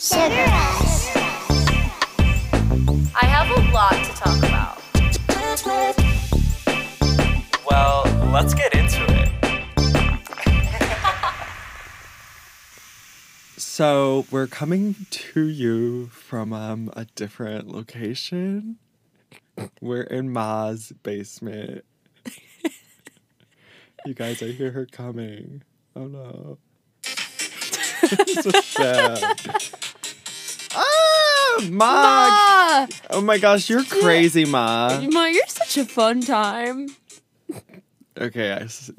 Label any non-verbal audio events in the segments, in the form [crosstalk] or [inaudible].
Sugar Rush. I have a lot to talk about. Well, let's get into it. so, we're coming to you from um, a different location. We're in Ma's basement. you guys, I hear her coming. Oh no. [laughs] so sad. Ah, Ma! Ma! Oh my gosh, you're crazy, Ma. Ma, you're such a fun time. Okay, I s-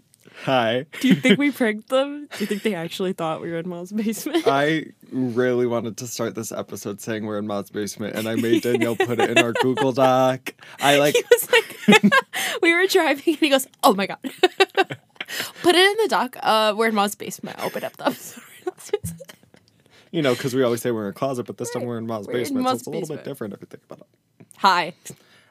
hi. Do you think we [laughs] pranked them? Do you think they actually thought we were in Ma's basement? I really wanted to start this episode saying we're in Ma's basement, and I made [laughs] Danielle put it in our Google Doc. I like, he was like, [laughs] we were driving and he goes, oh my God. Put it in the dock. Uh, we're in Ma's basement. Open up the episode. We're in Ma's basement. You know, because we always say we're in a closet, but this time we're in Ma's We're in basement, so Ma's it's a little bit different if you think about it. Hi.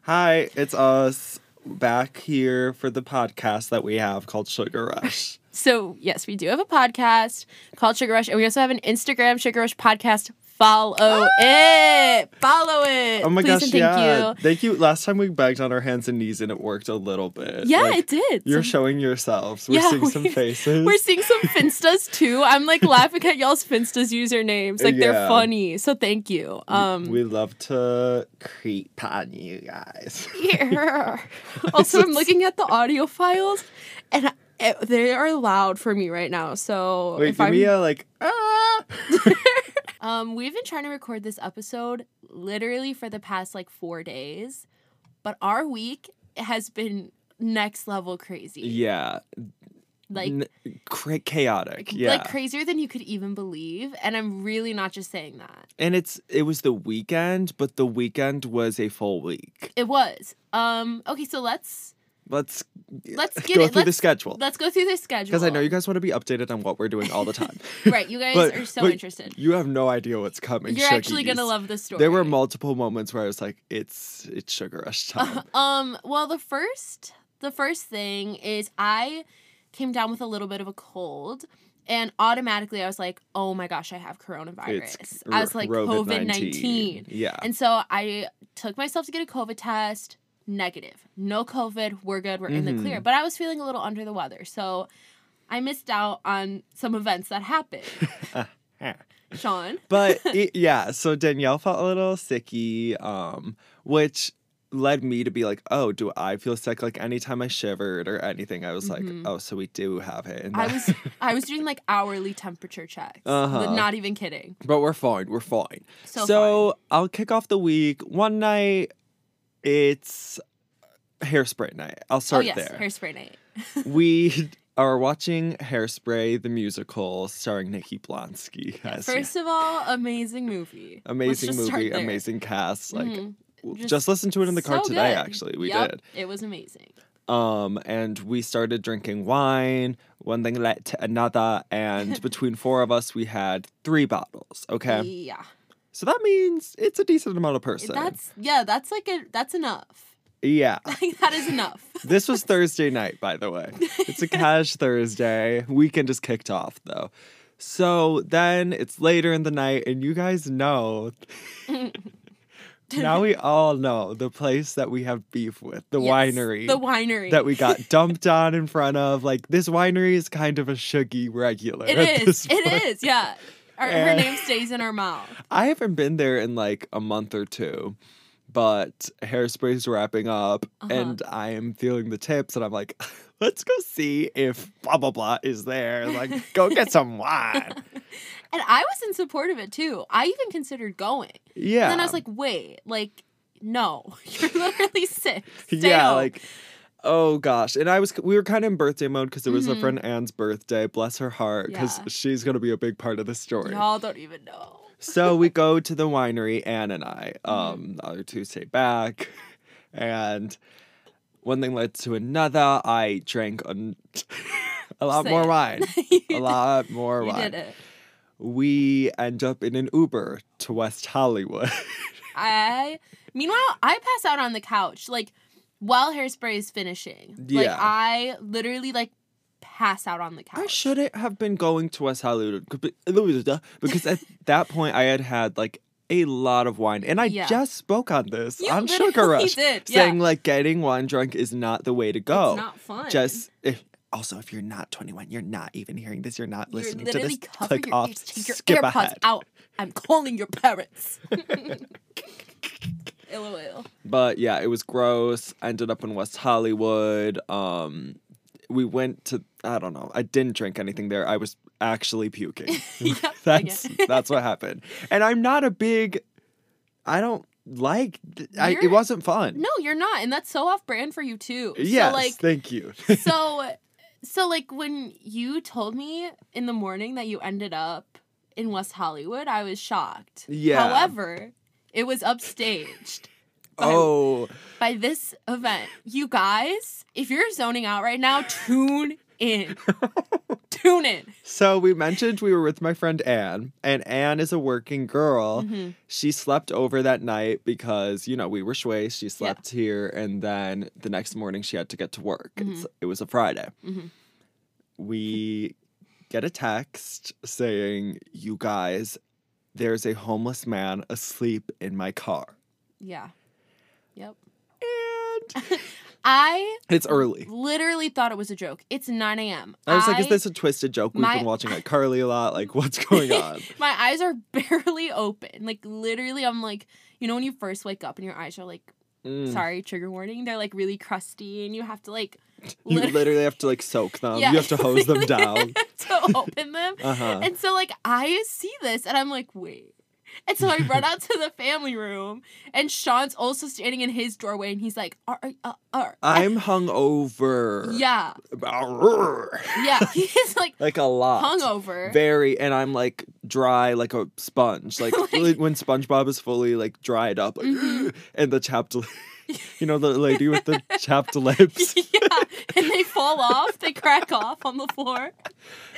Hi, it's us back here for the podcast that we have called Sugar Rush. [laughs] So, yes, we do have a podcast called Sugar Rush, and we also have an Instagram, Sugar Rush Podcast. Follow it. Follow it. Oh my Please gosh, thank yeah. you. Thank you. Last time we begged on our hands and knees and it worked a little bit. Yeah, Like, it did. You're showing yourselves. We're Yeah, seeing some [laughs] faces. We're seeing some Finstas too. I'm like laughing at y'all's Finstas usernames. Like they're funny. So thank you. Um we love to creep on you guys. yeah. [laughs] also I'm looking at the audio files and I, eh, they are loud for me right now. So Wait, if give I'm me a like. Ah! [laughs] um we've been trying to record this episode literally for the past like 4 days, but our week has been next level crazy. yeah, Like N- cra- chaotic. Yeah, like crazier than you could even believe and I'm really not just saying that. and it's it was the weekend, but the weekend was a full week. It was. Um. Okay. So let's Let's let's [laughs] get go it. through the let's, schedule Let's go through the schedule. because I know you guys want to be updated on what we're doing all the time. [laughs] Right. You guys But- are so but interested. You have no idea what's coming. You're actually gonna love the story. There were multiple moments where I was like, "It's it's sugar rush [laughs] time." um. Well, the first the first thing is I came down with a little bit of a cold. And automatically, I was like, "Oh my gosh, I have coronavirus." I was like, "COVID nineteen. Yeah. And so I took myself to get a COVID test. Negative. No COVID. We're good. We're in the Mm-hmm. clear. But I was feeling a little under the weather. So I missed out on some events that happened. [laughs] Sean. but it, [laughs] yeah, so Danielle felt a little sicky, um, which led me to be like, oh, do I feel sick? Like anytime I shivered or anything, I was like, oh, so we do have it. And Mm-hmm. I was I was doing like hourly temperature checks. [laughs] Uh-huh. Not even kidding. but we're fine. We're fine. So I'll kick off the week. One night, it's hairspray night. I'll Oh start yes, there. hairspray night. [laughs] we [laughs] are watching Hairspray, the musical, starring Nikki Blonsky. as First of all, amazing movie. Amazing movie, amazing cast. Like, Mhm. Just just, listen to it in the car So today. good. Actually, we Yep, did. It was amazing. Um, and we started drinking wine. One thing led to another, and [laughs] between four of us, we had three bottles. Okay, Yeah. So that means it's a decent amount of person. That's yeah, that's like a that's enough. yeah. [laughs] Like that is enough. This was [laughs] Thursday night, by the way. [laughs] It's a cash Thursday. Weekend just kicked off though. So then it's later in the night, and you guys know. now we all know the place that we have beef with, the Yes, winery. The winery. that we got dumped on in front of. Like this winery is kind of a shuggy regular. It at is. this point. is. Yeah. Our, her name stays in our mouth. [laughs] I haven't been there in like a month or two, but hairspray's wrapping up, Uh-huh. and I am feeling the tips, and I'm like, [laughs] let's go see if blah blah blah is there. Like, go get [laughs] some wine. And I was in support of it too. I even considered going. Yeah. And then I was like, wait, like, no, you're literally sick. Stay yeah, home. like. Oh gosh, and I was we were kind of in birthday mode because it was Mhm. a friend Anne's birthday. Bless her heart, because Yeah. she's gonna be a big part of the story. y'all don't even know. So we go to the winery, Anne and I. Mm-hmm. Um, the other two stay back, [laughs] and one thing led to another. I drank a, [laughs] a lot more wine, [laughs] a lot more you wine. did it. We end up in an Uber to West Hollywood. I meanwhile I pass out on the couch like while hairspray is finishing. Like Yeah. I literally like pass out on the couch. I shouldn't have been going to West Hollywood uh, because at [laughs] that point I had had like a lot of wine, and I Yeah. just spoke on this You on Sugar Rush, [laughs] did, yeah. saying like getting wine drunk is not the way to go. It's not fun. Just if, also if you're not 21, you're not even hearing this. You're not You're listening to this. Click your off. ears, take your skip AirPods ahead. out. I'm calling your parents. [laughs] LOL. But yeah, it was gross. I ended up in West Hollywood. Um, we went to I don't know. I didn't drink anything there. I was actually puking. [laughs] Yep, [laughs] that's that's what happened. And I'm not a big. I don't like. I, it wasn't fun. No, you're not, and that's so off brand for you too. Yes, So like, thank you. [laughs] so, so like when you told me in the morning that you ended up in West Hollywood, I was shocked. Yeah. However, it was upstaged. oh, by this event. You guys, if you're zoning out right now, tune in. [laughs] tune in. so we mentioned we were with my friend Anne, and Anne is a working girl. Mhm. She slept over that night because, you know, we were Shui. She slept here, and then the next morning she had to get to work. It's, it was a Friday. Mhm. We get a text saying, You guys, there's a homeless man asleep in my car. Yeah. Yep. And [laughs] I it's early. literally thought it was a joke. It's 9 a.m. I was like, Is this a twisted joke? We've my- been watching like [laughs] Carly a lot. Like, what's going [laughs] on? My eyes are barely open. Like literally, I'm like, you know, when you first wake up and your eyes are like, Mm. sorry, trigger warning, they're like really crusty, and you have to like, You lit- literally have to like soak them. Yeah. You have to hose them [laughs] down. to open them. Uh huh. And so like I see this and I'm like, wait. And so I run out to the family room, and Sean's also standing in his doorway, and he's like, "Are, are, uh. I'm hungover. yeah, yeah. He's like [laughs] Like a lot. hungover. Very, and I'm like dry like a sponge. [laughs] Like, Like- when SpongeBob is fully like dried up, like, Mhm. [gasps] and the chapped, [laughs] you know, the lady with the chapped lips. yeah, and they fall off. They crack off on the floor.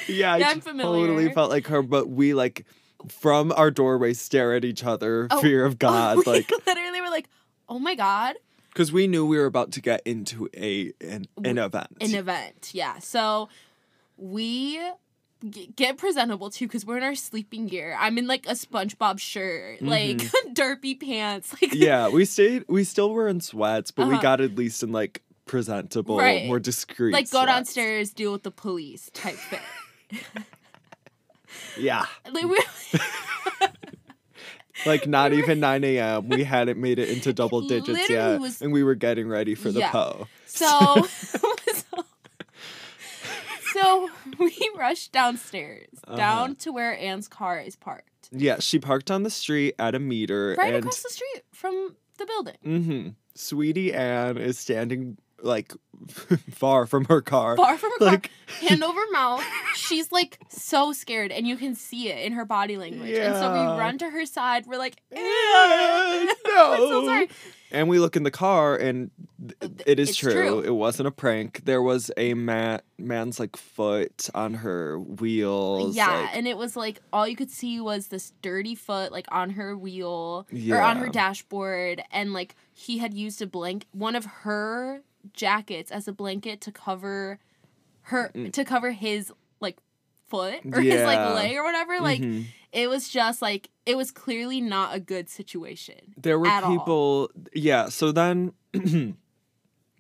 Yeah, Yeah, I I'm totally felt like her, but we like from our doorway stare at each other, Oh, fear of [laughs] God, we like [laughs] literally were like, "Oh my god, because we knew we were about to get into a an, an event. an event!" Yeah. So we get presentable too because we're in our sleeping gear. I'm in like a SpongeBob shirt, like [laughs] derpy pants, like yeah, we stayed. We still were in sweats, but we Uh-huh. got at least in like presentable, Right. more discreet. like go sweats. downstairs, deal with the police type fit. Yeah, [laughs] Like we [laughs] like not even nine a.m. We hadn't made it into double digits yet, was- and we were getting ready for the Yeah. po. so so, [laughs] so we rushed downstairs, Uh-huh. down to where Anne's car is parked, Yeah, she parked on the street at a meter, right and across the street from the building. Mm-hmm. Sweetie Anne is standing like [laughs] far from her car. Far from her like car, [laughs] hand over mouth. She's like so scared, and you can see it in her body language. And so we run to her side. We're like, "Eh, [laughs] I'm so sorry. And we look in the car, and th- it is true. true. It wasn't a prank. There was a man, man's like foot on her wheels. Yeah, like- and it was like all you could see was this dirty foot like on her wheel or on her dashboard and like he had used a blank one of her jackets as a blanket to cover her to cover his like foot or his like leg or whatever like Mhm. it was just like it was clearly not a good situation. there were at all. people. Yeah. So then, [clears throat]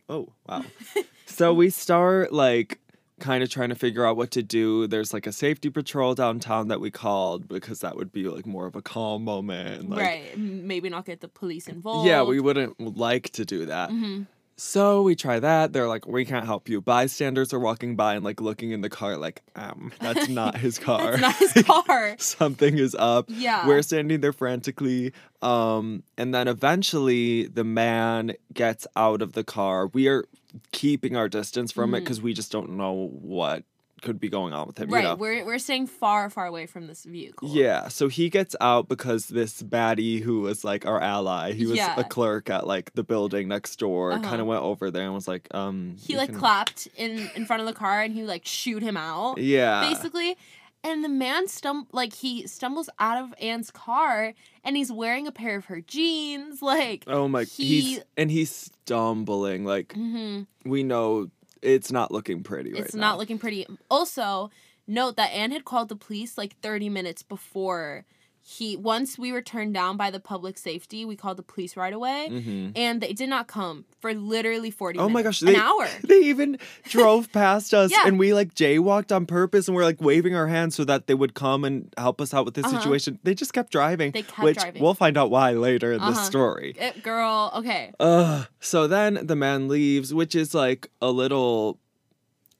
oh wow. [laughs] so we start like kind of trying to figure out what to do. There's like a safety patrol downtown that we called because that would be like more of a calm moment. Like, right. Maybe not get the police involved. Yeah, we wouldn't like to do that. hmm So we try that. They're like, we can't help you. Bystanders are walking by and like looking in the car, like, um, that's not his [laughs] car. That's not his [laughs] car. Something is up. Yeah. We're standing there frantically. Um, and then eventually the man gets out of the car. We are keeping our distance from it Mhm. because we just don't know what could be going on with him. right. You know? We're we're staying far far away from this vehicle. Yeah, so he gets out because this baddie who was like our ally, he was Yeah. a clerk at like the building next door, kind Uh-huh. of went over there and was like, um, he like can- clapped in in front of the car and he like shoot him out yeah, basically and the man stum like he stumbles out of Anne's car and he's wearing a pair of her jeans [laughs] like Oh my, he- he's and he's stumbling like mhm. we know it's not looking pretty right it's now. not looking pretty. Also, note that Anne had called the police like 30 minutes before he once we were turned down by the public safety, we called the police right away, Mhm. and they did not come for literally 40 Oh my minutes. gosh, they, an hour. [laughs] They even drove past us Yeah. and we like jaywalked on purpose and we're like waving our hands so that they would come and help us out with this Uh-huh. situation. They just kept driving. They kept which driving. we'll find out why later in the Uh-huh. story. Eh, girl, okay. Ugh. So then the man leaves, which is like a little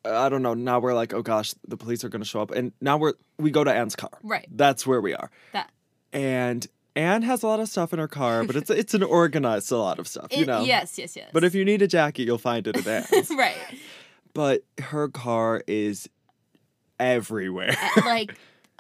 I don't know. Now we're like, oh gosh, the police are gonna show up. And now we're we go to Anne's car. Right. That's where we are. That And Anne has a lot of stuff in her car, but it's it's an organized a lot of stuff, you it- know. Yes, yes, yes. But if you need a jacket, you'll find it at Anne's. [laughs] right. but her car is everywhere. Like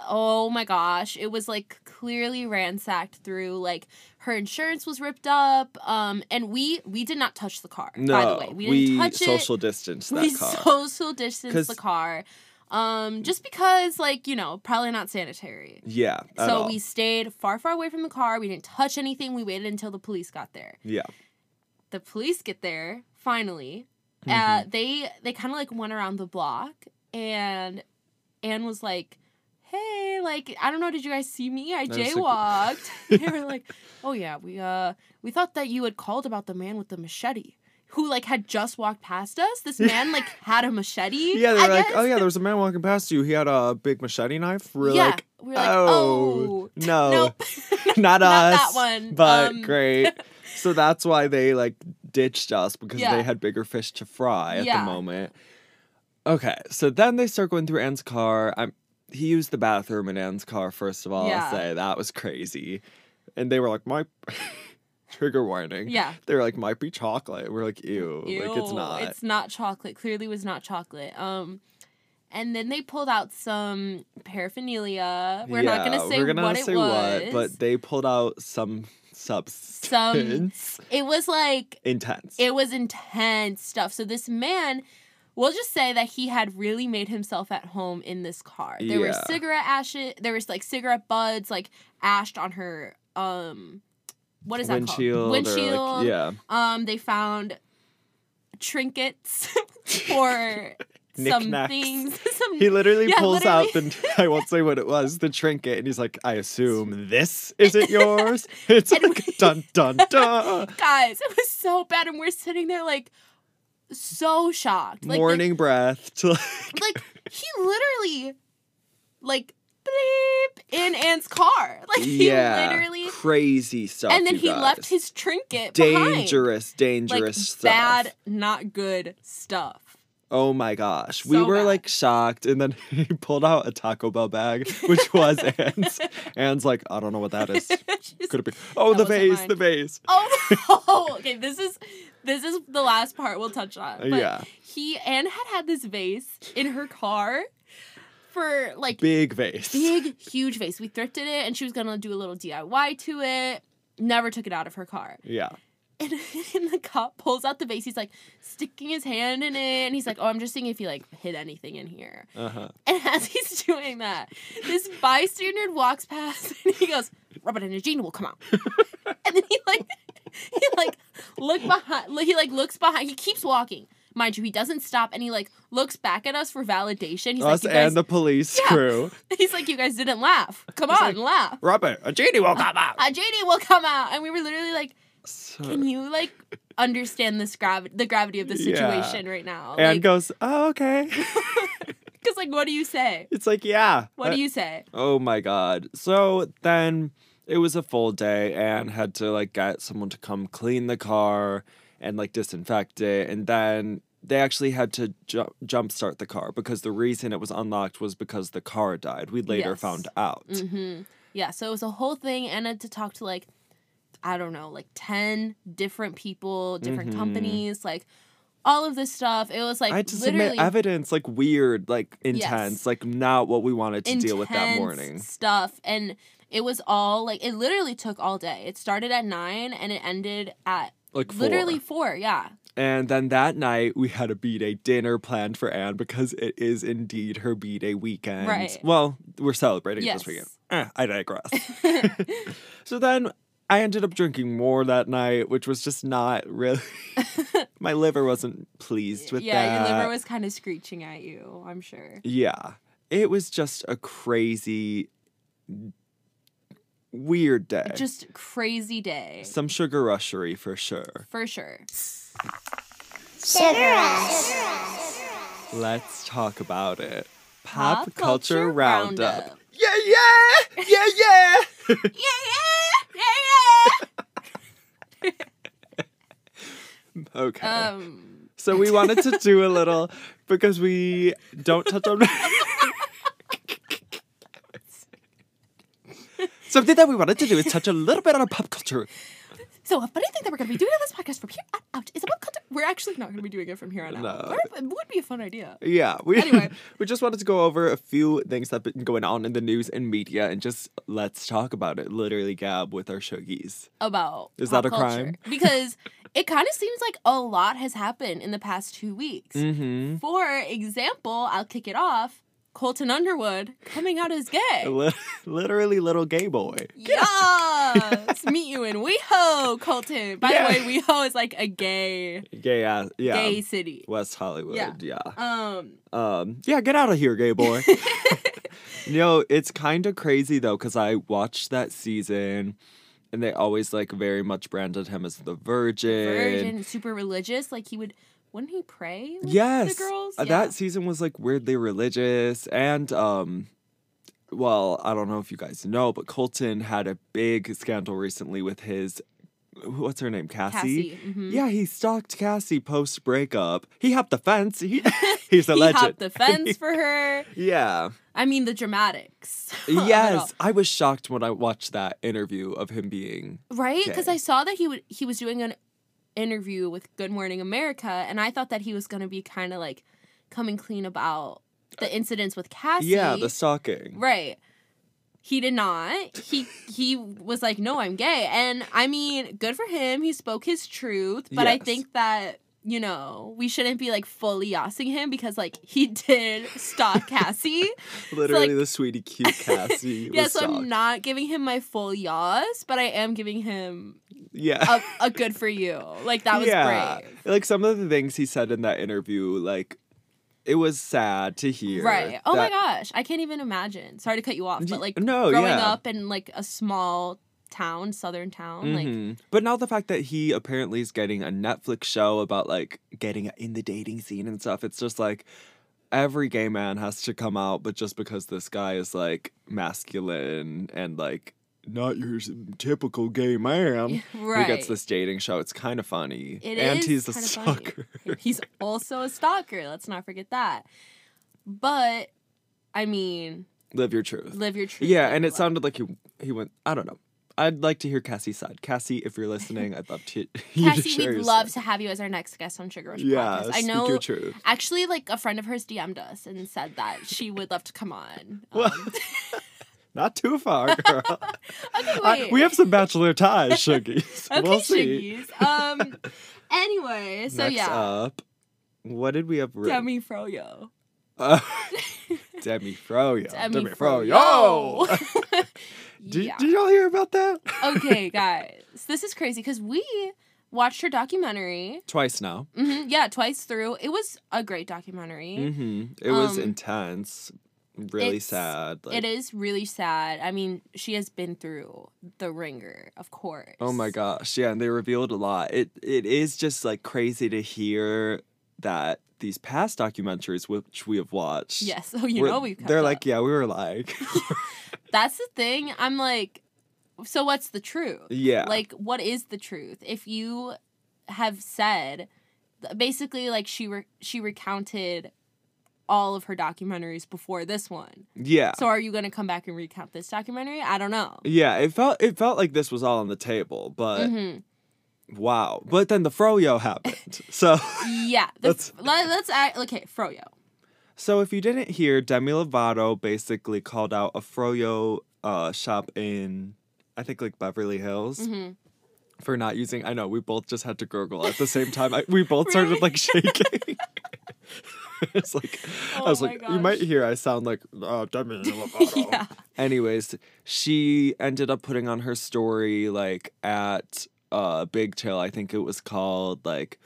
oh my gosh it was like clearly ransacked through like her insurance was ripped up um and we we did not touch the car no, by the way we didn't touch social it distance that we car. social distanced 'Cause- the car um just because like you know probably not sanitary yeah. so all. we stayed far far away from the car we didn't touch anything we waited until the police got there Yeah. the police get there finally uh, Mm-hmm. they they kind of like went around the block and Anne was like hey like i don't know did you guys see me i jaywalked [laughs] [laughs] they were like oh yeah we uh we thought that you had called about the man with the machete who like had just walked past us this man like had a machete [laughs] Yeah, they're I like, guess. oh yeah, there was a man walking past you. He had a big machete knife. We're yeah like, we were like oh, oh, no, nope not Not us. that one. But Um, great. So that's why they like ditched us because Yeah. they had bigger fish to fry at Yeah. the moment. Okay, so then they start going through Anne's car. I'm he used the bathroom in Anne's car first of all. Yeah. I'll say that was crazy, and they were like, my [laughs] trigger warning. yeah They were like, might be chocolate. We're like, ew, like it's not. It's not chocolate. Clearly was not chocolate. Um and then they pulled out some paraphernalia. We're not gonna say we're gonna what not it was. what, but they pulled out some substance. Some. it was like intense. it was intense stuff. So this man We'll just say that he had really made himself at home in this car. There were cigarette ashes. There was like cigarette buds, like ashed on her. Um, what is that windshield, called? or, Windshield. like, yeah. Um, they found trinkets [laughs] for some things. [laughs] some He literally Yeah, pulls out literally. the [laughs] I won't say what it was, the trinket, and he's like, I assume this isn't yours. It's And like dun dun dun. guys. It was so bad, and we're sitting there like so shocked. Like, Morning breath to like, like, like he literally like bleep in Anne's car. [laughs] Like he yeah, literally. crazy stuff. And then he left his trinket behind. dangerous, dangerous like stuff. bad, not good stuff. Oh my gosh. we So were bad. like shocked and then [laughs] he pulled out a Taco Bell bag, which was [laughs] Anne's. Anne's like, I don't know what that is. Could it be? Oh, the vase, the vase. Oh no! Okay, this is this is the last part we'll touch on. But Yeah. he Anne had had this vase in her car for like Big vase. big, huge vase. We thrifted it, and she was gonna do a little DIY to it. Never took it out of her car. Yeah. And, [laughs] and the cop pulls out the vase. He's like sticking his hand in it, and he's like, "Oh, I'm just seeing if you like hid anything in here." Uh-huh. And [laughs] as he's doing that, this bystander walks past, [laughs] and he goes, "Rub it in your jean, will come out." and then he like, [laughs] he like look behind. He like looks behind. He keeps walking. Mind you, he doesn't stop, and he like looks back at us for validation. He's Us like, guys," and the police Yeah. crew. [laughs] he's like, "You guys didn't laugh. Come He's on, like, laugh." Robert, a genie will come out. Uh, JD will come out, and we were literally like, So- "Can you like understand this gravity, the gravity of the Yeah. situation right now?" And Like, goes, oh, okay. [laughs] because like, what do you say? it's like, yeah. What Uh, do you say? Oh my god. So then it was a full day. and had to like get someone to come clean the car and like disinfect it. And then they actually had to ju- jumpstart the car because the reason it was unlocked was because the car died. We later Yes. found out. Mm-hmm. Yeah, so it was a whole thing. Anna had to talk to like, I don't know, like 10 different people, different Mhm. companies, like all of this stuff. It was like I had to literally submit evidence, like weird, like intense, Yes. like not what we wanted to deal with that morning. Stuff. And it was all like, it literally took all day. It started at nine and it ended at Like four. literally four. Yeah. And then that night we had a B Day dinner planned for Anne because it is indeed her B Day weekend. Right. Well, we're celebrating Yes. this weekend. Eh, I digress. [laughs] [laughs] so then I ended up drinking more that night, which was just not really. [laughs] my liver wasn't pleased with yeah, that. Yeah, your liver was kind of screeching at you, I'm sure. Yeah. It was just a crazy, weird day. Just crazy day. Some sugar rushery for sure. For sure. Sugar Rush. Let's talk about it. Pop, Pop culture, culture roundup. roundup. Yeah, yeah, yeah, yeah. [laughs] Yeah, yeah, yeah, [laughs] okay. Um, so we wanted to do a little because we don't touch on [laughs] Something that we wanted to do is touch a little bit on pop culture. so a funny thing that we're gonna be doing on this podcast from here on out is about content. We're actually not gonna be doing it from here on out. No. It would be a fun idea. Yeah, we Anyway. [laughs] we just wanted to go over a few things that have been going on in the news and media and just let's talk about it. Literally gab with our shuggies. About Is that a culture. crime? Because [laughs] it kind of seems like a lot has happened in the past two weeks. Mm-hmm. For example, I'll kick it off. Colton Underwood coming out as gay. [laughs] Literally little gay boy. Yes! Meet you in WeHo, Colton. By Yeah. the way, WeHo is like a gay, Gay ass yeah. gay city. West Hollywood. Yeah. yeah. Um, Um, yeah, get out of here, gay boy. [laughs] you know, it's kind of crazy though, because I watched that season and they always like very much branded him as the virgin. virgin, super religious. Like he would, wouldn't he pray? Yes. The girls? uh, Yeah. That season was like weirdly religious and um well, I don't know if you guys know, but Colton had a big scandal recently with his what's her name? Cassie. Cassie. mhm. Yeah, he stalked Cassie post breakup. He hopped the fence. He, [laughs] he's a [laughs] he legend. hopped the fence [laughs] for her. yeah. I mean, the dramatics. of it all. Yes, I was shocked when I watched that interview of him being. right? Because. I saw that he would he was doing an interview with Good Morning America, and I thought that he was gonna be kind of like coming clean about the uh, incidents with Cassie. Yeah, the stalking. right. He did not. He he was like, "No, I'm gay," and I mean, good for him. He spoke his truth, but I think that you know we shouldn't be like fully yossing him because like he [laughs] did stalk Cassie. [laughs] Literally, like- the sweetie cute [laughs] Cassie. yeah, so I'm not giving him my full yas, but I am giving him Yeah. a, a good for you. Like that was yeah. brave. Like some of the things he said in that interview, like it was sad to hear. Right. Oh my gosh. I can't even imagine. Sorry to cut you off, but like no, growing yeah. up in like a small town, southern town, like Mhm. but now the fact that he apparently is getting a Netflix show about like getting in the dating scene and stuff, it's just like every gay man has to come out, but just because this guy is like masculine and like not your typical gay man, [laughs] right. he gets this dating show. It's kind of funny, It and is he's a kinda funny. stalker. [laughs] He's also a stalker. Let's not forget that. But I mean, Live your truth. live your truth. Yeah, and it life. sounded like he he went. I don't know. I'd like to hear Cassie's side. Cassie, if you're listening, I'd love to. [laughs] you to Cassie, share we'd love side. to have you as our next guest on Sugar Rush Yeah, podcast. I know your truth. Actually, like a friend of hers DM'd us and said that she would love to come on. [laughs] Um, [laughs] Not too far, girl. okay, I- we have some bachelor ties, Shuggies. okay, we'll see. Um. anyway, so Next yeah, up, what did we have? Demi Froyo. Uh, [laughs] Demi Froyo. Demi, Froyo. Froyo. [laughs] Did, yeah. did y'all hear about that? okay, [laughs] guys, this is crazy because we watched her documentary. Twice now. hmm yeah, twice through. It was a great documentary. hmm It was Um, intense. Really sad. Like, it is really sad. I mean, she has been through the ringer, of course. Oh my gosh, yeah, and they revealed a lot. It it is just like crazy to hear that these past documentaries which we have watched. Yes. [laughs] Oh, you know we've. They're up. like, yeah, we were like, [laughs] [laughs] That's the thing. I'm like, so what's the truth? yeah, Like, what is the truth? If you have said, basically, like she re- she recounted all of her documentaries before this one. yeah, So are you going to come back and recount this documentary? I don't know. yeah. It felt it felt like this was all on the table, but hmm wow. But then the froyo happened. [laughs] so Yeah. The, Let's- let, let's act. Okay, Froyo. so if you didn't hear, Demi Lovato basically called out a froyo uh, shop in. I think like Beverly Hills hmm for not using. I know we both just had to gurgle at the same time. I, we both started like shaking. [laughs] [laughs] it's like Oh I was my like, you might hear I sound like uh, Demi Lovato. yeah. Anyways, she ended up putting on her story like at uh Big Chill, I think it was called like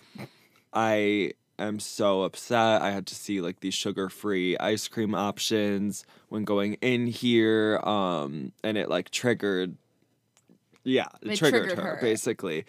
I am so upset. I had to see like these sugar-free ice cream options when going in here um and it like triggered yeah, it, It triggered, triggered her, her. basically.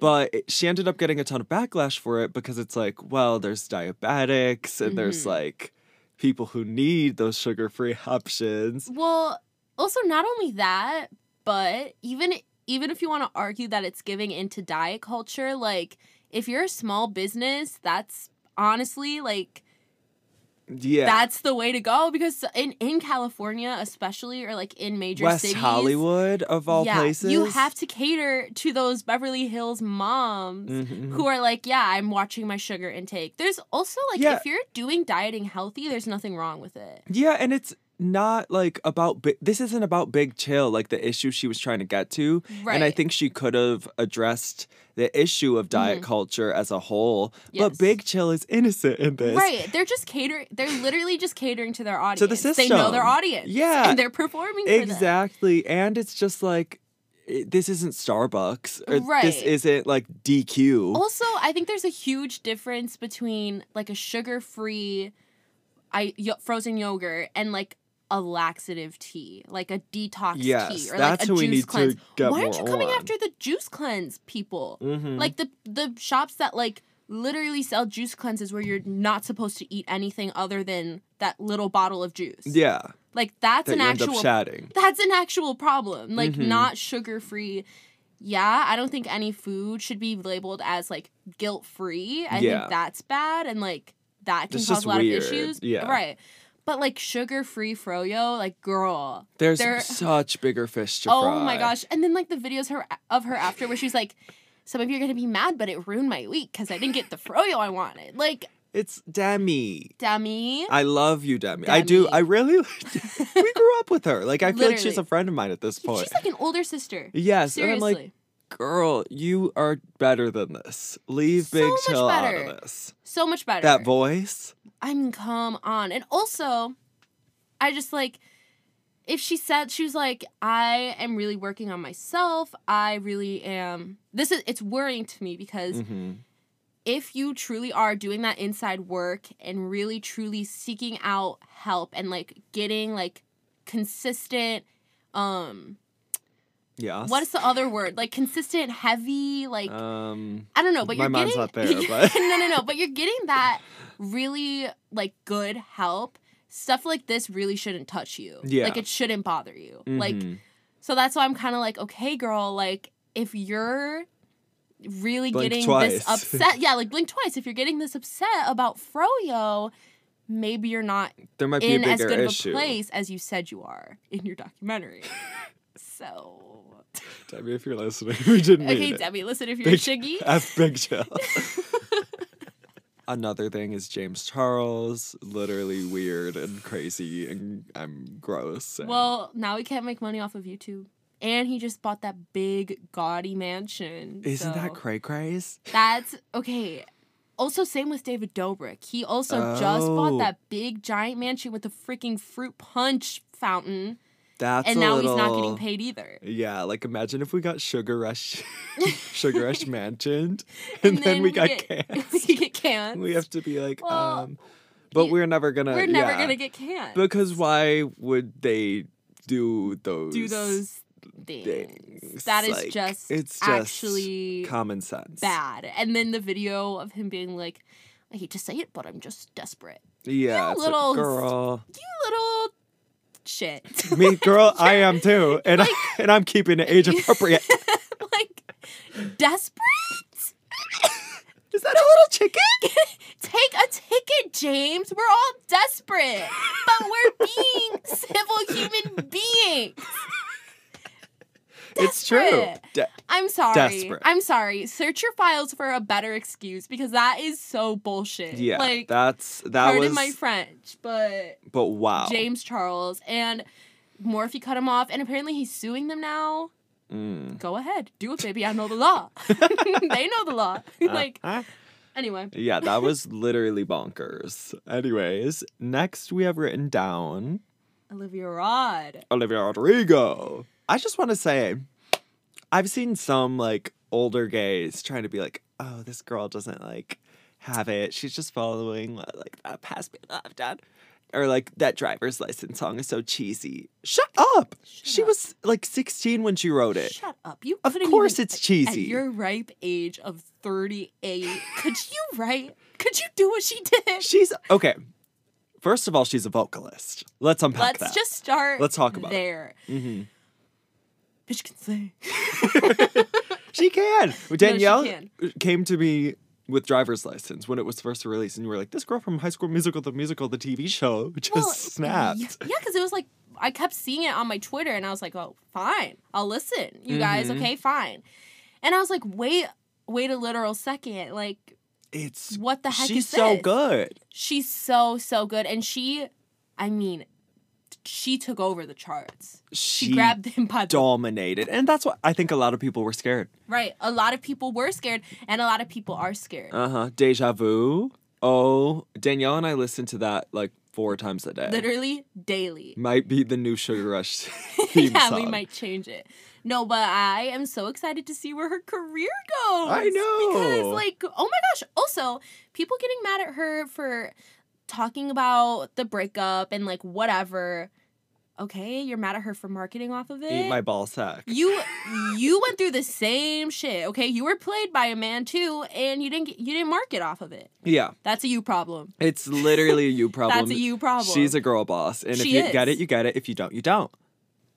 But it- she ended up getting a ton of backlash for it because it's like, well, there's diabetics and there's Mhm. like people who need those sugar-free [laughs] options. Well, also not only that, but even even if you want to argue that it's giving into diet culture, like if you're a small business, that's honestly like Yeah. that's the way to go because in in California especially or like in major West cities Hollywood of all yeah, places. you have to cater to those Beverly Hills moms Mhm. who are like, yeah, I'm watching my sugar intake. There's also like Yeah. if you're doing dieting healthy, there's nothing wrong with it. Yeah, and it's not like about this isn't about big chill like the issue she was trying to get to right. and i Mm-hmm. think she could have addressed the issue of diet culture as a whole Yes. but big chill is innocent in this Right. They're just catering. They're literally just catering to their audience. To the system. They know their audience. Yeah. And they're performing for them. exactly and it's just like it, this isn't starbucks or this isn't like dq Also, I think there's a huge difference between like a sugar-free I frozen yogurt and like a laxative tea, like a detox Yes, tea or that's like a who we juice need to cleanse. Why aren't you coming on. after the juice cleanse people? Mhm. Like the the shops that like literally sell juice cleanses where you're not supposed to eat anything other than that little bottle of juice. yeah Like that's that an actual that's an actual problem. Like Mhm. not sugar free. Yeah, I don't think any food should be labeled as like guilt free. I Yeah. think that's bad and like that can It's cause a lot weird. of issues. Yeah. Right. But like sugar free froyo, like girl. there's there- such bigger fish to Oh fry my gosh. And then like the videos her of her after where she's like, some of you are gonna be mad, but it ruined my week because I didn't get the froyo I wanted. Like, it's demi Demi. I love you, Demi. I do. I really. [laughs] we grew up with her. Like I feel like she's a friend of mine at this point. She's like an older sister. yes, Seriously. and I'm like, girl, you are better than this. Leave So Big Chill out of this. so much better. That voice. I mean, come on. And also, I just like, if she said, she was like, I am really working on myself. I really am. This is, it's worrying to me because hmm if you truly are doing that inside work and really truly seeking out help and like getting like consistent, um, Yes. what is the other word? Like consistent, heavy, like, Um. I don't know, but my you're mind's getting not there, [laughs] but- [laughs] no, no, no. But you're getting that really like good help. Stuff like this really shouldn't touch you. Yeah. like it shouldn't bother you. Like mhm. so that's why I'm kind of like, okay, girl. Like if you're really Blink getting twice. this upset, [laughs] yeah, like blink twice. If you're getting this upset about Froyo, maybe you're not there might be a in as good issue. of a place as you said you are in your documentary. so. [laughs] Debbie, if you're listening, [laughs] we didn't Okay, mean it. Debbie, listen, if you're Big- Shiggy, [laughs] F Big Chill. Another thing is James Charles, literally weird and crazy, and I'm gross. and- Well, now he can't make money off of YouTube. And he just bought that big gaudy mansion. isn't that so cray craze? That's okay. Also, same with David Dobrik. He also just bought Oh. that big giant mansion with a freaking fruit punch fountain, That's and now little... he's not getting paid either. Yeah, like imagine if we got Sugar Rush, [laughs] Sugar Rush mansioned, and, then, we got get, canned. [laughs] we get canned. We have to be like, Well, um, but we're never gonna. We're never yeah. gonna get canned. because why would they do those? do those things. things. That is Like, just it's just actually common sense. bad. And then the video of him being like, I hate to say it, but I'm just desperate. Yeah, You little like, girl. You little shit. [laughs] Me, girl, I am too, and I, and I'm keeping it age appropriate. [laughs] like, desperate? [laughs] Is that a little chicken? Take a ticket, James. We're all desperate, but we're being civil human beings. It's true. De- I'm sorry. Desperate. I'm sorry. Search your files for a better excuse because that is so bullshit. yeah, Like, that's that pardon was. my French, but but wow, James Charles and Morphe cut him off, and apparently he's suing them now. Mm. Go ahead, do it, baby. I know the law. [laughs] [laughs] they know the law. [laughs] like, Uh, Anyway. Yeah, that was literally bonkers. Anyways, next we have written down Olivia Rod. Olivia Rodrigo. I just want to say, I've seen some like older gays trying to be like, oh, this girl doesn't like have it. She's just following like that past me I've done. Or like that driver's license song is so cheesy. Shut up. Shut she up. was like 16 when she wrote it. Shut up. You Of course even- it's cheesy. At your ripe age of 38, could you write? Could you do what she did? She's okay. First of all, she's a vocalist. Let's unpack Let's that. just start Let's talk about it. there. Mm-hmm. Bitch can sing. [laughs] She can. Danielle can. came to me with driver's license when it was first released, and you were like, "This girl from High School Musical, the musical, the TV show, just Well, snapped." Yeah, because it was like I kept seeing it on my Twitter, and I was like, "Oh, fine, I'll listen, you guys. Mhm. Okay, fine." And I was like, "Wait, wait a literal second. Like, It's what the heck she's is so good. She's so so good, and she, I mean, she took over the charts. She, She, grabbed him by the dominated, and that's what I think a lot of people were scared. right. A lot of people were scared, and a lot of people are scared. Uh huh. Deja vu. Oh, Danielle and I listened to that like four times a day. Literally daily. Might be the new Sugar Rush [laughs] theme yeah, song. we might change it. No, but I am so excited to see where her career goes. I know. Because, like, oh my gosh. Also, people getting mad at her for talking about the breakup and, like, whatever. Okay, you're mad at her for marketing off of it. Eat my ball sack. you [laughs] you went through the same shit. Okay, you were played by a man too, and you didn't get, you didn't market off of it. Yeah, That's a you problem. it's literally a you [laughs] problem. That's a you problem. She's a girl boss, and if She you get it, you get it. If you don't, you don't.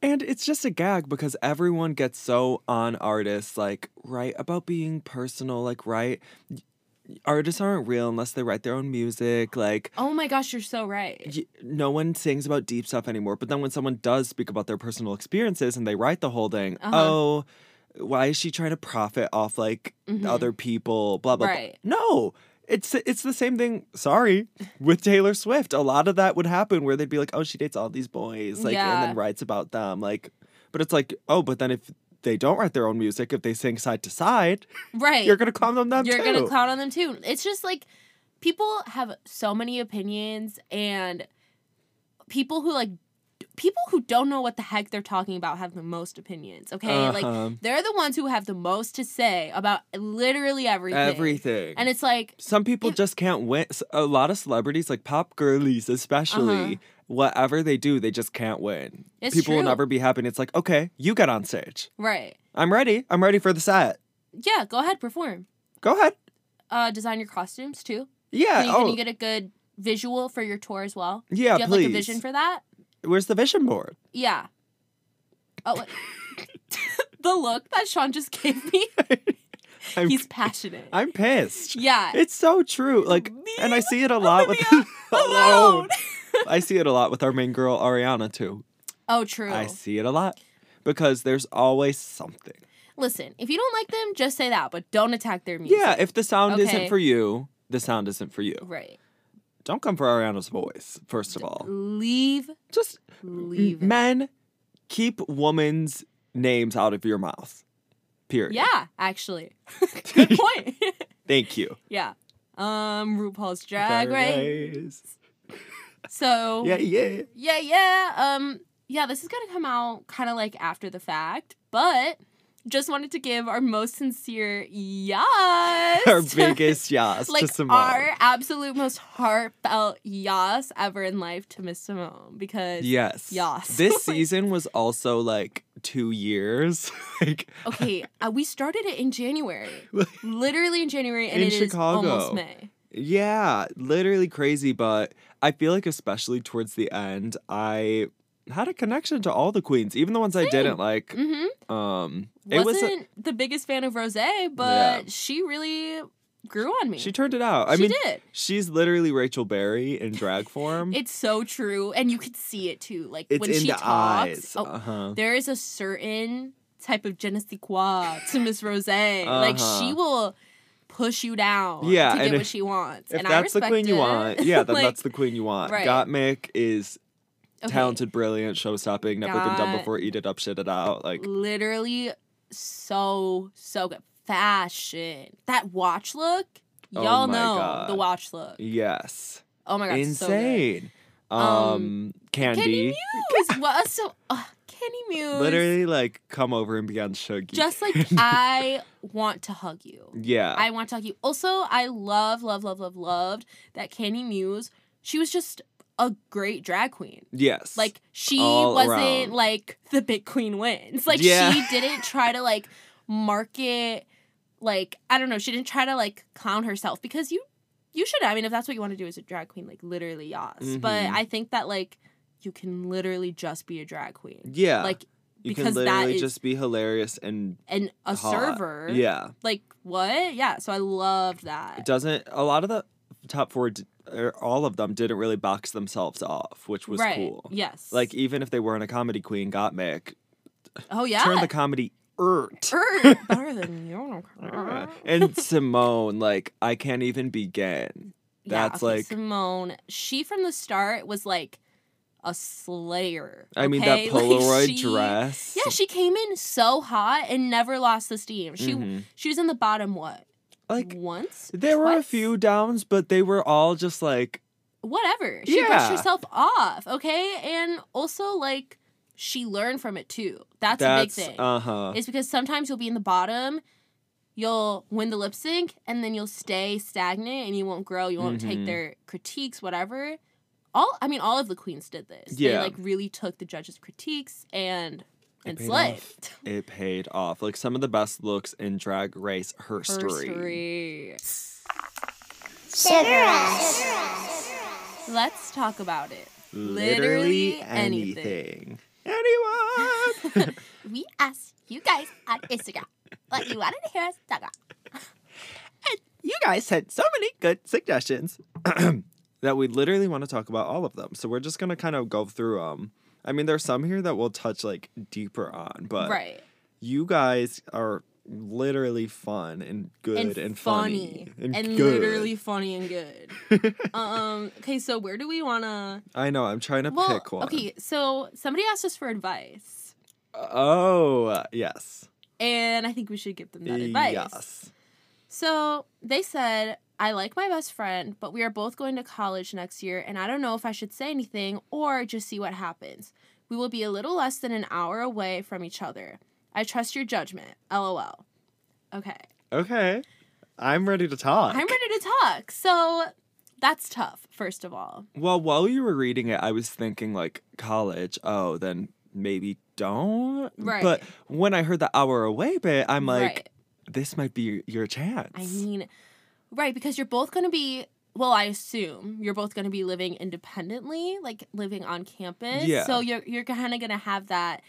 And it's just a gag because everyone gets so on artists, like right about being personal, like right. Artists aren't real unless they write their own music. Like Oh my gosh, you're so right. y- no one sings about deep stuff anymore. But then when someone does speak about their personal experiences and they write the whole thing, Uh-huh. oh, why is she trying to profit off like Mhm. other people? Blah blah. Right. blah. No, it's it's the same thing. Sorry, with Taylor Swift, a lot of that would happen where they'd be like, oh, she dates all these boys, like, and then writes about them, like. But it's like, oh, but then if they don't write their own music, if they sing side to side, Right. you're gonna clown them them you're too. gonna clown on them too. It's just like people have so many opinions and people who like people who don't know what the heck they're talking about have the most opinions. Okay, Uh-huh. like they're the ones who have the most to say about literally everything. Everything. and it's like Some people If- just can't win. A lot of celebrities, like pop girlies especially, Uh-huh. Whatever they do, they just can't win. It's people will never be happy. And it's like, okay, you get on stage. right. I'm ready. I'm ready for the set. Yeah, go ahead, perform. Go ahead. Uh, design your costumes too. Yeah. Can you, oh, can you get a good visual for your tour as well? yeah. Do you have please. like a vision for that? Where's the vision board? Yeah. Oh, [laughs] the look that Sean just gave me. [laughs] I'm, He's passionate. I'm pissed. yeah. It's so true. Like, and I see it a lot with Olivia, [laughs] alone. [laughs] I see it a lot with our main girl Ariana too. oh, true. I see it a lot because there's always something. Listen, if you don't like them, just say that, but don't attack their music. Yeah, if the sound isn't for you, the sound isn't for you. right. Don't come for Ariana's voice, first of all. Leave, Just leave. it. men, keep women's names out of your mouth. Period. Yeah, actually. [laughs] Good point. [laughs] Thank you. yeah. Um, RuPaul's Drag Race. Race. So Yeah, yeah. yeah, yeah. Um, yeah, this is gonna come out kind of like after the fact, but just wanted to give our most sincere yes. Our [laughs] biggest yas like to Symone. our absolute most heartfelt yas ever in life to Miss Symone because yes. Yas. This [laughs] season was also like two years. [laughs] like okay, uh, we started it in January, literally in January, and In it is Chicago. almost May. Yeah, literally crazy, but I feel like especially towards the end, I had a connection to all the queens, even the ones I didn't like. Mm-hmm. Um, it Wasn't was the biggest fan of Rose, but Yeah. she really grew on me. she turned it out. I She mean, did. she's literally Rachel Berry in drag [laughs] form. It's so true, and you could see it too. Like it's when she talks, oh, uh-huh. there is a certain type of je ne sais quoi to Miss Rose. Like Uh-huh. she will push you down Yeah, to and get if- what she wants. If and I that's the queen you want, yeah, then [laughs] Like, that's the queen you want. right. Gottmik is okay, talented, brilliant, show stopping, never been done before, eat it up, shit it out. Like Literally so so good. Fashion. That watch look. Oh Y'all my know God. the watch look. Yes. Oh my god, so. Insane. um, Um, Kandy. Kenny Muse. what? So, uh, Kenny Muse. Literally like come over and be on Shuggy. Just like [laughs] I want to hug you. yeah. I want to hug you. Also, I love, love, love, love, loved that Kandy Muse. She was just a great drag queen. yes. Like she All wasn't around. like the big queen wins. Like Yeah. she didn't try to like market like I don't know, she didn't try to like clown herself because you you should I mean if that's what you want to do as a drag queen, like literally yes. But Mhm. I think that like you can literally just be a drag queen. yeah. Like you because can that literally is- just be hilarious and and a hot. server. Yeah. Like what? Yeah, so I loved It that. doesn't a lot of the top four d- or all of them didn't really box themselves off, which was right. cool. Yes. Like even if they weren't a comedy queen, Gottmik, oh yeah. Turn the comedy ert. Er, [laughs] better than you. and Symone, like I can't even begin. Yeah, That's okay, like Symone. She from the start was like a slayer. I mean that okay? [laughs] Like, Polaroid she- dress. Yeah, she came in so hot and never lost the steam. She Mhm. she was in the bottom what? like once? there were a few downs, but they were all just like Whatever. She brushed herself off, okay? And also like she learned from it too. That's, that's a big thing. uh huh. It's because sometimes you'll be in the bottom, you'll win the lip sync, and then you'll stay stagnant and you won't grow. You won't take Mhm. their critiques, whatever. All I mean, all of the queens did this. They Yeah. like really took the judges' critiques and It and paid slayed. off. It paid off. Like some of the best looks in Drag Race history. Herstory. Sugar Rush. Let's talk about it. Literally Literally anything. anything. Anyone. [laughs] We asked you guys on Instagram what you wanted to hear us talk about. [laughs] And you guys had so many good suggestions [clears throat] that we literally want to talk about all of them. So we're just gonna kind of go through them. I mean, there's some here that we'll touch like deeper on, but right. you guys are literally fun and good and, funny, and, good. literally funny and good. [laughs] um. Okay, so where do we wanna? I know. I'm trying to Well, pick one. okay. So somebody asked us for advice, Oh yes. and I think we should give them that advice. Yes. So they said, I like my best friend, but we are both going to college next year, and I don't know if I should say anything or just see what happens. We will be a little less than an hour away from each other. I trust your judgment. LOL. Okay. Okay. I'm ready to talk. I'm ready to talk. So that's tough, first of all. Well, while you were reading it, I was thinking like college. Oh, then maybe don't. Right. But when I heard the hour away bit, I'm like, right. this might be your chance. I mean, right, because you're both going to be, well, I assume you're both going to be living independently, like living on campus. Yeah. So you're, you're kind of going to have that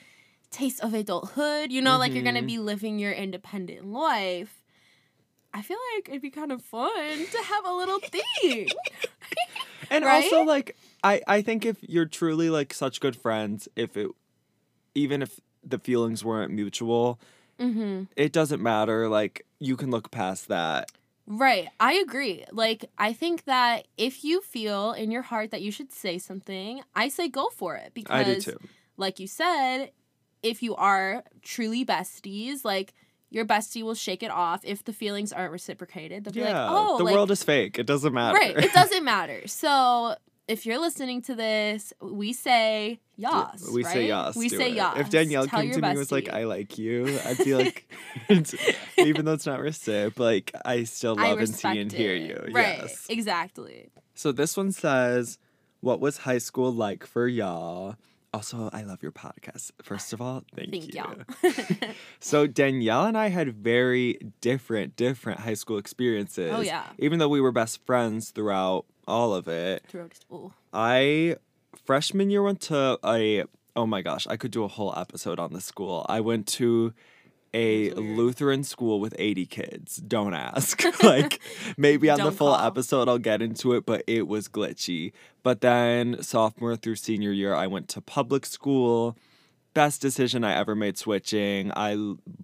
taste of adulthood, you know, like you're going to Mhm. be living your independent life. I feel like it'd be kind of fun to have a little thing. [laughs] and also like I I think if you're truly like such good friends, if it even if the feelings weren't mutual, mm-hmm. it doesn't matter. Like you can look past that. Right. I agree. Like, I think that if you feel in your heart that you should say something, I say go for it. Because, I do too. like you said, if you are truly besties, like, your bestie will shake it off if the feelings aren't reciprocated. They'll be Yeah. like, oh, the like, world is fake. It doesn't matter. right. It [laughs] doesn't matter. So, if you're listening to this, we say yas. we right? say yas. We say it. yas. If Danielle Tell came to me and was like, "I like you," I'd be [laughs] like, even though it's not recip, like I still I love and see and hear you. Right. Yes. Exactly. So this one says, "What was high school like for y'all?" Also, I love your podcast. First of all, thank, Thank you. y'all. [laughs] So Danielle and I had very different, different high school experiences. Oh, yeah. Even though we were best friends throughout all of it, Throughout school. I freshman year went to a oh my gosh, I could do a whole episode on the school. I went to a Lutheran school with 80 kids. Don't ask. [laughs] like maybe on the full call. episode I'll get into it, but it was glitchy. But then sophomore through senior year I went to public school. Best decision I ever made switching. I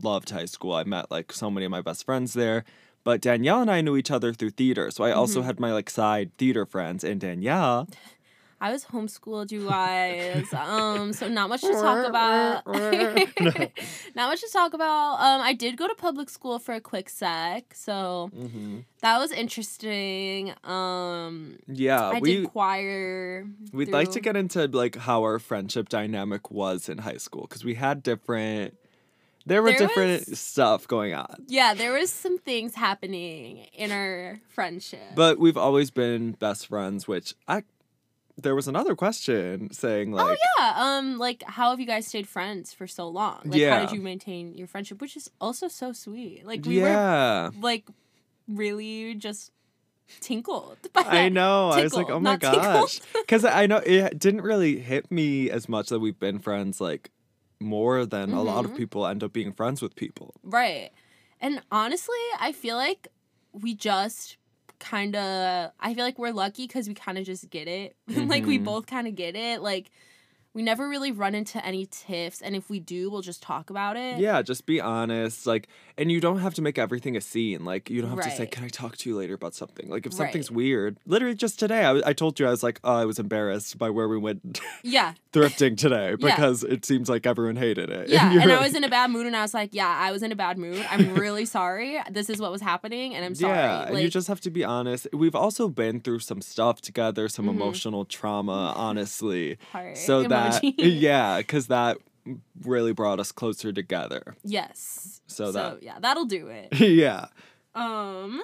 loved high school. I met like so many of my best friends there. But Danielle and I knew each other through theater. So I also Mm-hmm. had my like side theater friends and Danielle I was homeschooled, you guys. Um, so not much to talk about. [laughs] not much to talk about. Um, I did go to public school for a quick sec, so hmm that was interesting. Um, Yeah, I we did choir. we'd like to get into like how our friendship dynamic was in high school because we had different. There were There different was- stuff going on, Yeah, there was some things happening in our friendship. but we've always been best friends. Which I, there was another question saying like, Oh yeah, um, like how have you guys stayed friends for so long? Like, how did you maintain your friendship? Which is also so sweet. Like we were like really just tinkled. [laughs] By I know. I was like, oh my gosh, because I know it didn't really hit me as much that we've been friends like more than a lot of Mhm. people end up being friends with people. Right. And honestly, I feel like we just kind of I feel like we're lucky cuz we kind of just get it. [laughs] like we Mhm. both kind of get it. Like we never really run into any tiffs and if we do, we'll just talk about it. Yeah, just be honest. Like, and you don't have to make everything a scene. Like, you don't have to say, "Can I talk to you later about something?" Like, if something's Right. weird, literally just today, I, I told you I was like, "Oh, I was embarrassed by where we went [laughs] Yeah. thrifting today [laughs] Yeah. because it seems like everyone hated it." Yeah, [laughs] you're and I was in a bad mood and I was like, yeah, I was in a bad mood. I'm really sorry. This is what was happening and I'm sorry. Yeah, and you just have to be honest. We've also been through some stuff together, some Mhm. emotional trauma, honestly. heart So that, [laughs] yeah, because that really brought us closer together. yes. So that- yeah, that'll do it. [laughs] yeah. Um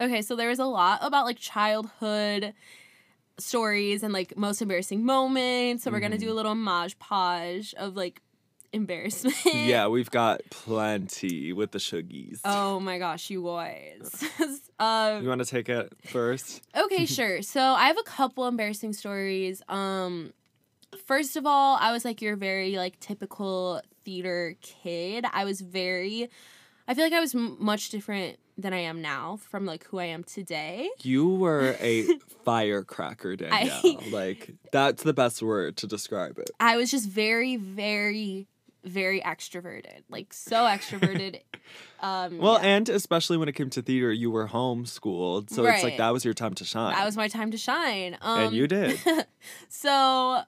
okay, so there was a lot about like childhood stories and like most embarrassing moments. So we're going to do a little maj podge of like embarrassment. Yeah, [laughs] we've got plenty with the shuggies. Oh my gosh, you guys. um You want to take it first? Okay, sure. So I have a couple embarrassing stories. Um first of all, I was like your very like typical theater kid. I was very I feel like I was m- much different than I am now from like who I am today. You were a [laughs] firecracker, Danielle. like that's the best word to describe it. I was just very very very extroverted. Like so extroverted. [laughs] um Well, yeah. and especially when it came to theater, you were homeschooled, so it's like that was your time to shine. that was my time to shine. Um and you did. [laughs] so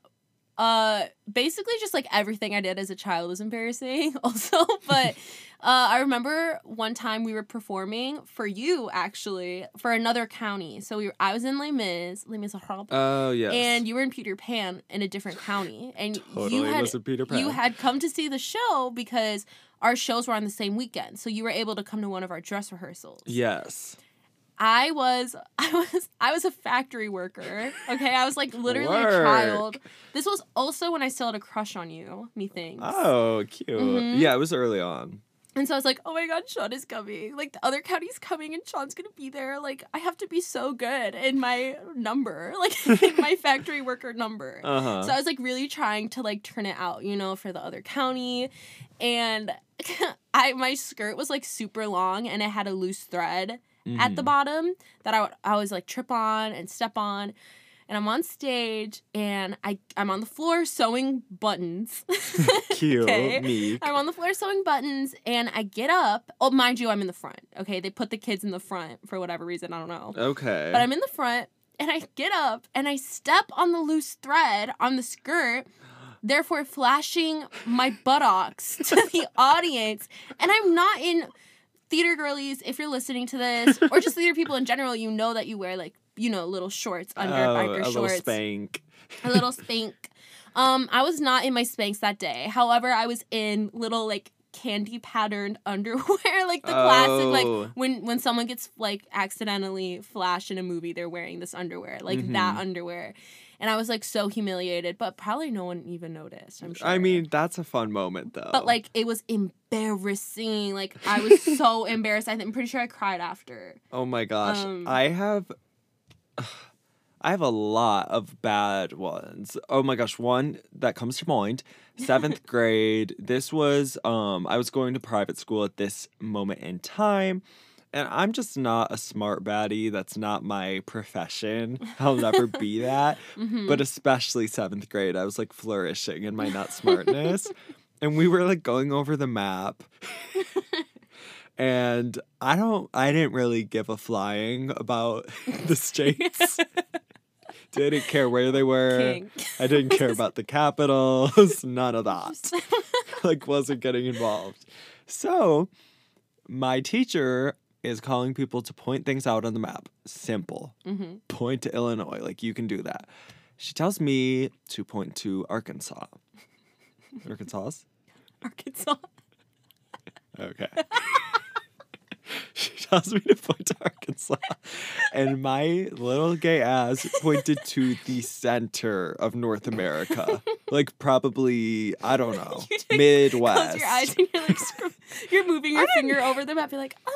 uh basically just like everything i did as a child was embarrassing [laughs] also but [laughs] uh i remember one time we were performing for you actually for another county so we were i was in les mis les miserables Oh yes. and you were in peter pan in a different county and totally you had Peter Pan. you had come to see the show because our shows were on the same weekend so you were able to come to one of our dress rehearsals yes. I was [laughs] I was I was a factory worker. Okay, I was like [laughs] literally Work. a child. This was also when I still had a crush on you, methinks. Oh, cute. Mhm. Yeah, it was early on. And so I was like, oh my god, Sean is coming. Like the other county's coming and Sean's gonna be there. Like I have to be so good in my number. [laughs] Like in my factory worker number. Uh huh. So I was like really trying to like turn it out, you know, for the other county. And I my skirt was like super long and it had a loose thread at the Mm-hmm. bottom that I would I always like trip on and step on. And I'm on stage and I I'm on the floor sewing buttons. [laughs] cute. okay. Me. I'm on the floor sewing buttons and I get up. Oh, mind you, I'm in the front. Okay, they put the kids in the front for whatever reason. I don't know. Okay. But I'm in the front and I get up and I step on the loose thread on the skirt, therefore flashing my buttocks to the [laughs] audience. And I'm not in theater girlies, if you're listening to this, or just theater people in general, you know that you wear like, you know, little shorts under oh, biker a shorts. little spank. a little spank. Um, I was not in my spanks that day. However, I was in little like candy patterned [laughs] underwear, like the classic, Oh. like when when someone gets like accidentally flashed in a movie, they're wearing this underwear, like that Mhm. underwear. And I was like so humiliated, but probably no one even noticed. I'm sure. I mean, that's a fun moment though. but like it was embarrassing. Like I was [laughs] so embarrassed. I think- I'm pretty sure I cried after. Oh my gosh. Um, I have [sighs] I have a lot of bad ones. Oh my gosh, one that comes to mind. 7th [laughs] grade. This was um I was going to private school at this moment in time. And I'm just not a smart baddie. That's not my profession. I'll never be [laughs] that. Mhm. But especially 7th grade, I was like flourishing in my not smartness. [laughs] and we were like going over the map. and I don't I didn't really give a flying about [laughs] the states. didn't care where they were. King. I didn't care about the capitals. None of that. like wasn't getting involved. So my teacher is calling people to point things out on the map. Simple. Mhm. Point to Illinois. Like you can do that. She tells me to point to Arkansas. [laughs] Arkansas? Arkansas. Okay. [laughs] she tells me to point to Arkansas. And my little gay ass pointed to the center of North America. like probably, I don't [laughs] know, Midwest. Close your eyes and you're like, you're moving your finger over the map. You're like, um.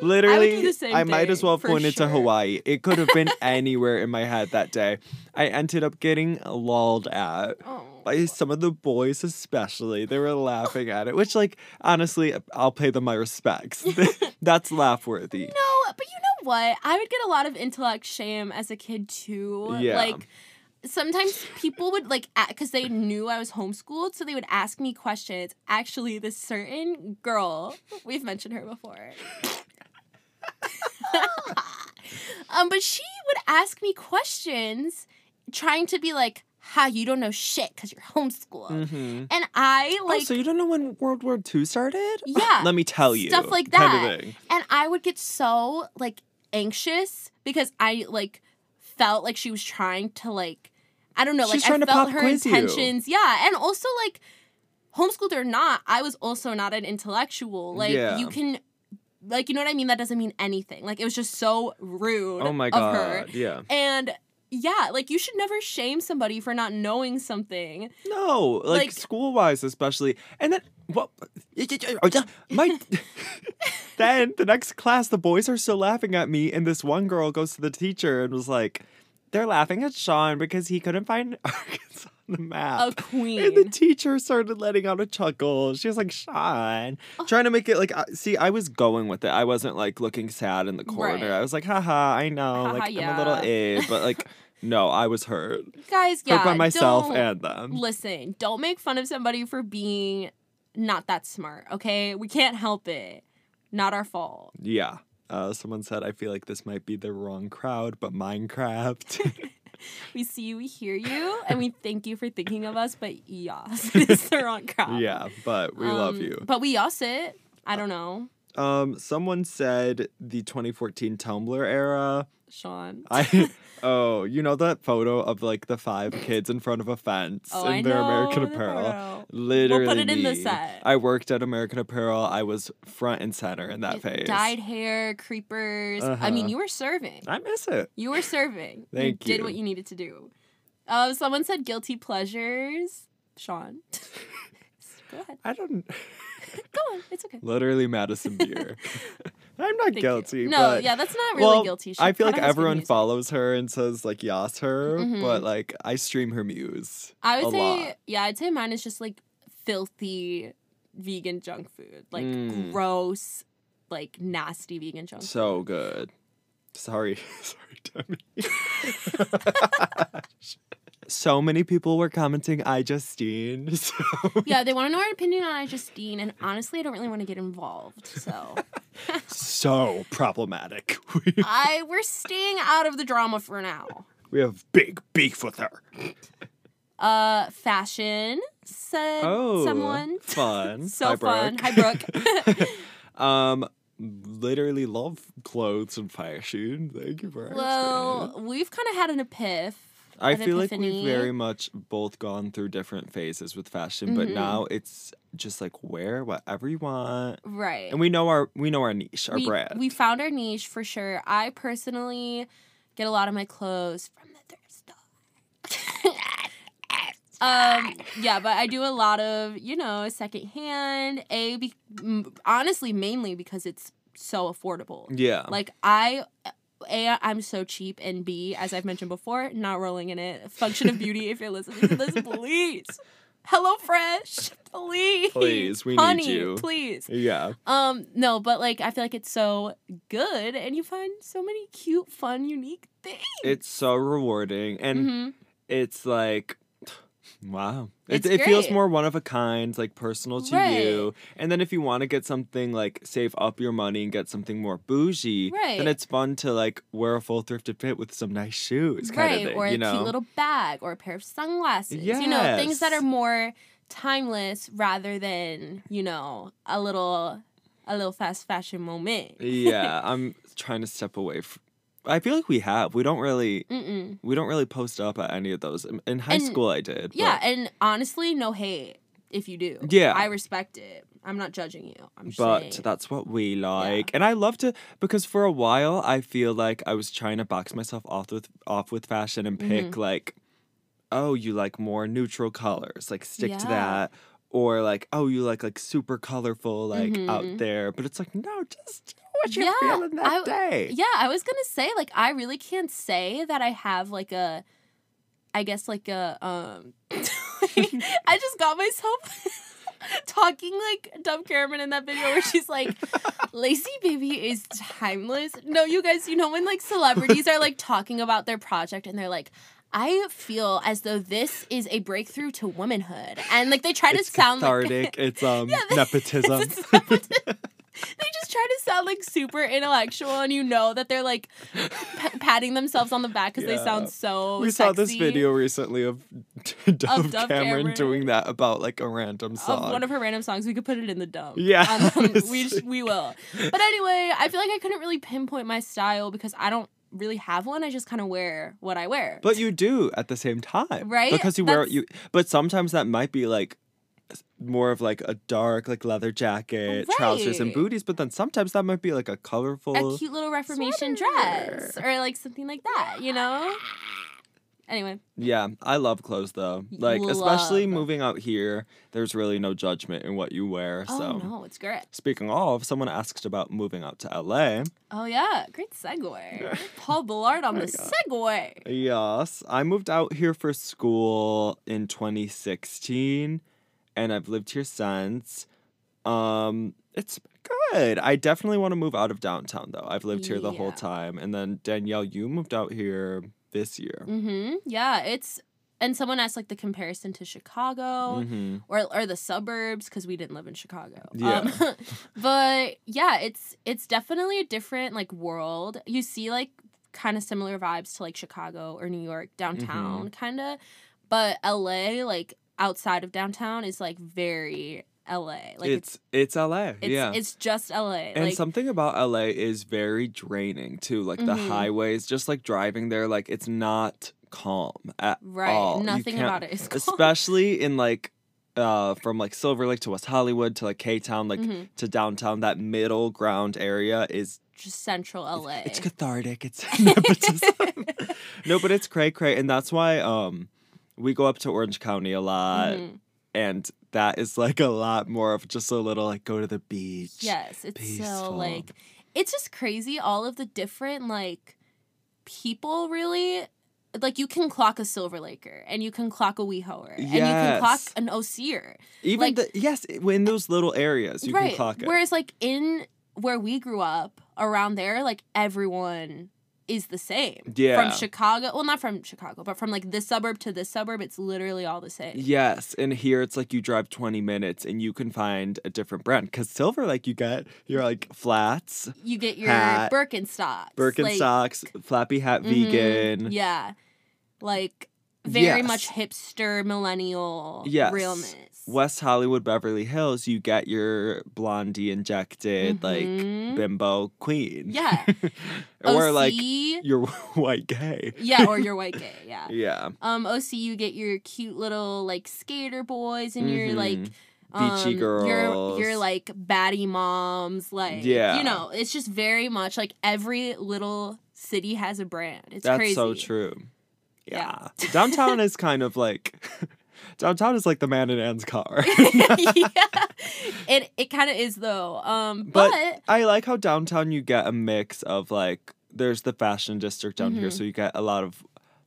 Literally, I, would do the same might as well pointed sure. to Hawaii. It could have been [laughs] anywhere in my head that day. I ended up getting lolled at Oh. by some of the boys, especially. They were laughing at it, which, like, honestly, I'll pay them my respects. [laughs] [laughs] That's laugh worthy. No, but you know what? I would get a lot of intellect shame as a kid too. Yeah. Like sometimes people would like because they knew I was homeschooled, so they would ask me questions. Actually, this certain girl, we've mentioned her before. [laughs] um, but she would ask me questions, trying to be like, "Ha, you don't know shit because you're homeschooled," Mm-hmm. and I like oh, so you don't know when World War II started? [laughs] Yeah, Let me tell you. stuff like kind that. of and I would get so like anxious because I like felt like she was trying to like I don't know She's like I trying to felt pop her quiz you. intentions yeah and also like homeschooled or not I was also not an intellectual like Yeah. you can like you know what I mean that doesn't mean anything like it was just so rude Oh my of god. her Yeah. and yeah like you should never shame somebody for not knowing something No, like, Like- school wise, especially. And then, what? Oh, my. [laughs] then the next class, the boys are still laughing at me, and this one girl goes to the teacher and was like, "They're laughing at Sean because he couldn't find [laughs] Arkansas on the map." a queen. And the teacher started letting out a chuckle. She was like, Sean, trying to make it like, uh, see, I was going with it. I wasn't like looking sad in the corner. Right. I was like, haha, I know. Haha, like, I'm a little yeah. eh. But like, [laughs] no, I was hurt. guys yeah hurt by myself don't- and them. listen, don't make fun of somebody for being not that smart, okay? We can't help it. Not our fault. Yeah. Uh, someone said, I feel like this might be the wrong crowd, but Minecraft. [laughs] We see you, we hear you, and we thank you for thinking of us, but yes, [laughs] [laughs] it's the wrong crowd. yeah, but we love Um, you. But we us it. I don't know, Um, someone said the 2014 Tumblr era. Sean. I [laughs] oh, you know that photo of like the five kids in front of a fence Oh, in I their know American Apparel. photo. Literally, it in the set. I worked at American Apparel. I was front and center in that phase. Dyed hair, creepers. I mean, Uh-huh. you were serving. I miss it. You were serving. [laughs] Thank you. Did what you needed to do. Uh, someone said guilty pleasures. Sean. [laughs] Go ahead. I don't. [laughs] Go on. It's okay. Literally Madison Beer. [laughs] [laughs] I'm not Thank you. guilty. No, but yeah, that's not really well, guilty. She I feel like kinda has good everyone follows her and says like yas her, Mhm. but like I stream her muse. I would say, lot. yeah, I'd say mine is just like filthy vegan junk food, like Mm. gross, like nasty vegan junk. So good. Sorry, sorry, Demi. So many people were commenting iJustine. [laughs] So yeah, they want to know our opinion on iJustine, and honestly, I don't really want to get involved. So [laughs] so problematic. [laughs] I we're staying out of the drama for now. we have big beef with her. Uh, fashion said Oh, someone. fun. So Hi, fun. Hi, Brooke. um, literally love clothes and fashion. Thank you for asking. well, we've kind of had an epiph. I feel like we've very much both gone through different phases with fashion, but Mhm. now it's just like wear whatever you want, right. and we know our we know our niche, our we, brand. We found our niche for sure. I personally get a lot of my clothes from the thrift store. [laughs] um, yeah, but I do a lot of you know secondhand. A, be, honestly, mainly because it's so affordable. yeah, Like I. A, I'm so cheap, and B, as I've mentioned before, not rolling in it. Function of beauty, if you're listening to this, [laughs] please. Hello Fresh, please. Please, we need Honey, you. Please. yeah. Um, no, but like I feel like it's so good and you find so many cute, fun, unique things. It's so rewarding, and hmm it's like Wow. It's it, it feels more one of a kind, like personal to Right. you. And then if you want to get something like save up your money and get something more bougie, Right. then it's fun to like wear a full thrifted fit with some nice shoes, kind right of thing. or a you know? cute little bag or a pair of sunglasses you know things that are more timeless rather than you know a little a little fast fashion moment yeah, [laughs] I'm trying to step away from. I feel like we have. We don't really. Mm-mm. We don't really post up at any of those. In- high And- school, I did. yeah but- and honestly no hate if you do Yeah. i respect it i'm not judging you i'm but saying that's what we like and i love to because for a while i feel like i was trying to box myself off with off with fashion and pick Mm-hmm. like oh you like more neutral colors like stick to that or like oh you like like super colorful like Mhm. out there but it's like no just what you're Yeah, feeling that I- day Yeah, I was gonna say like I really can't say that I have like a, I guess like a um, [laughs] I just got myself [laughs] talking like Dove Cameron in that video where she's like, [laughs] "Lazy Baby is timeless." No, you guys, you know when like celebrities are like talking about their project and they're like. I feel as though this is a breakthrough to womanhood, and like they try to it's sound like it's um Yeah, nepotism It's nepotism. They just try to sound like super intellectual, and you know that they're like p- patting themselves on the back because they sound so. we saw this video recently [laughs] of Dove, Dove Cameron, Cameron. doing that about like a random song. Of one of her random songs, we could put it in the dump. Yeah, um, [laughs] we honestly. we will. But anyway, I feel like I couldn't really pinpoint my style because I don't really have one. I just kind of wear what I wear. But you do at the same time, Right? Because you wear That's- you. But sometimes that might be like more of like a dark like leather jacket, trousers, and booties. But then sometimes that might be like a colorful. a cute little Reformation sweater. dress or like something like that, you know. Anyway, Yeah, I love clothes though. Like especially moving out here, there's really no judgment in what you wear. oh so no, it's great. speaking of, someone asked about moving out to LA. Oh yeah, great segue. [laughs] Paul Ballard on oh the segue. Yes, I moved out here for school in 2016, and I've lived here since. Um, it's good. I definitely want to move out of downtown though. I've lived here the whole time, and then Danielle, you moved out here this year. Mm-hmm. Yeah, it's and someone asked like the comparison to Chicago hmm or or the suburbs because we didn't live in Chicago. Yeah. Um, [laughs] but yeah, it's it's definitely a different like world. You see like kind of similar vibes to like Chicago or New York downtown, Mm-hmm. kind of. But LA, like outside of downtown, is like very LA. Like it's it's it's LA. it's yeah. it's just LA. and like something about LA is very draining too. Like the Mhm. highways, just like driving there, like it's not calm at right, all. Nothing about it is calm. especially in like uh from like Silver Lake to West Hollywood to like K Town like Mhm. to downtown that middle ground area is just central LA. it's cathartic it's [laughs] nepotism [laughs] no but it's cray cray and that's why um we go up to Orange County a lot Mhm. and that is like a lot more of just a little like go to the beach Yes, it's so like it's just crazy all of the different like people really like you can clock a Silver Laker and you can clock a WeHoer and you can clock an OCer. even like- the yes in those little areas you right. can clock it Whereas like in where we grew up around there, like everyone is the same. Yeah. From Chicago well not from Chicago, but from like this suburb to this suburb, it's literally all the same. Yes, and here it's like you drive 20 minutes and you can find a different brand. Because Silver, like you get your like flats, You get your Hat, Birkenstocks. like- Birkenstocks, flappy hat, Mhm. vegan. Yeah. Like very Yes. much hipster millennial Yes. realness. West Hollywood, Beverly Hills, you get your blondie injected like Mhm. bimbo queen. Yeah. [laughs] or like OC, you're [laughs] white gay. Yeah, or you're white gay, yeah. [laughs] Yeah. Um OC you get your cute little like skater boys and your like. Beachy um, Your girls. your like baddie moms, like Yeah. you know, it's just very much like every little city has a brand. It's That's crazy. so true. Yeah. Yeah. Downtown is kind of like downtown is like the man in Anne's car. [laughs] [laughs] yeah. It it kind of is though. Um But, but, I like how downtown you get a mix of like there's the fashion district down here, Mhm. so you get a lot of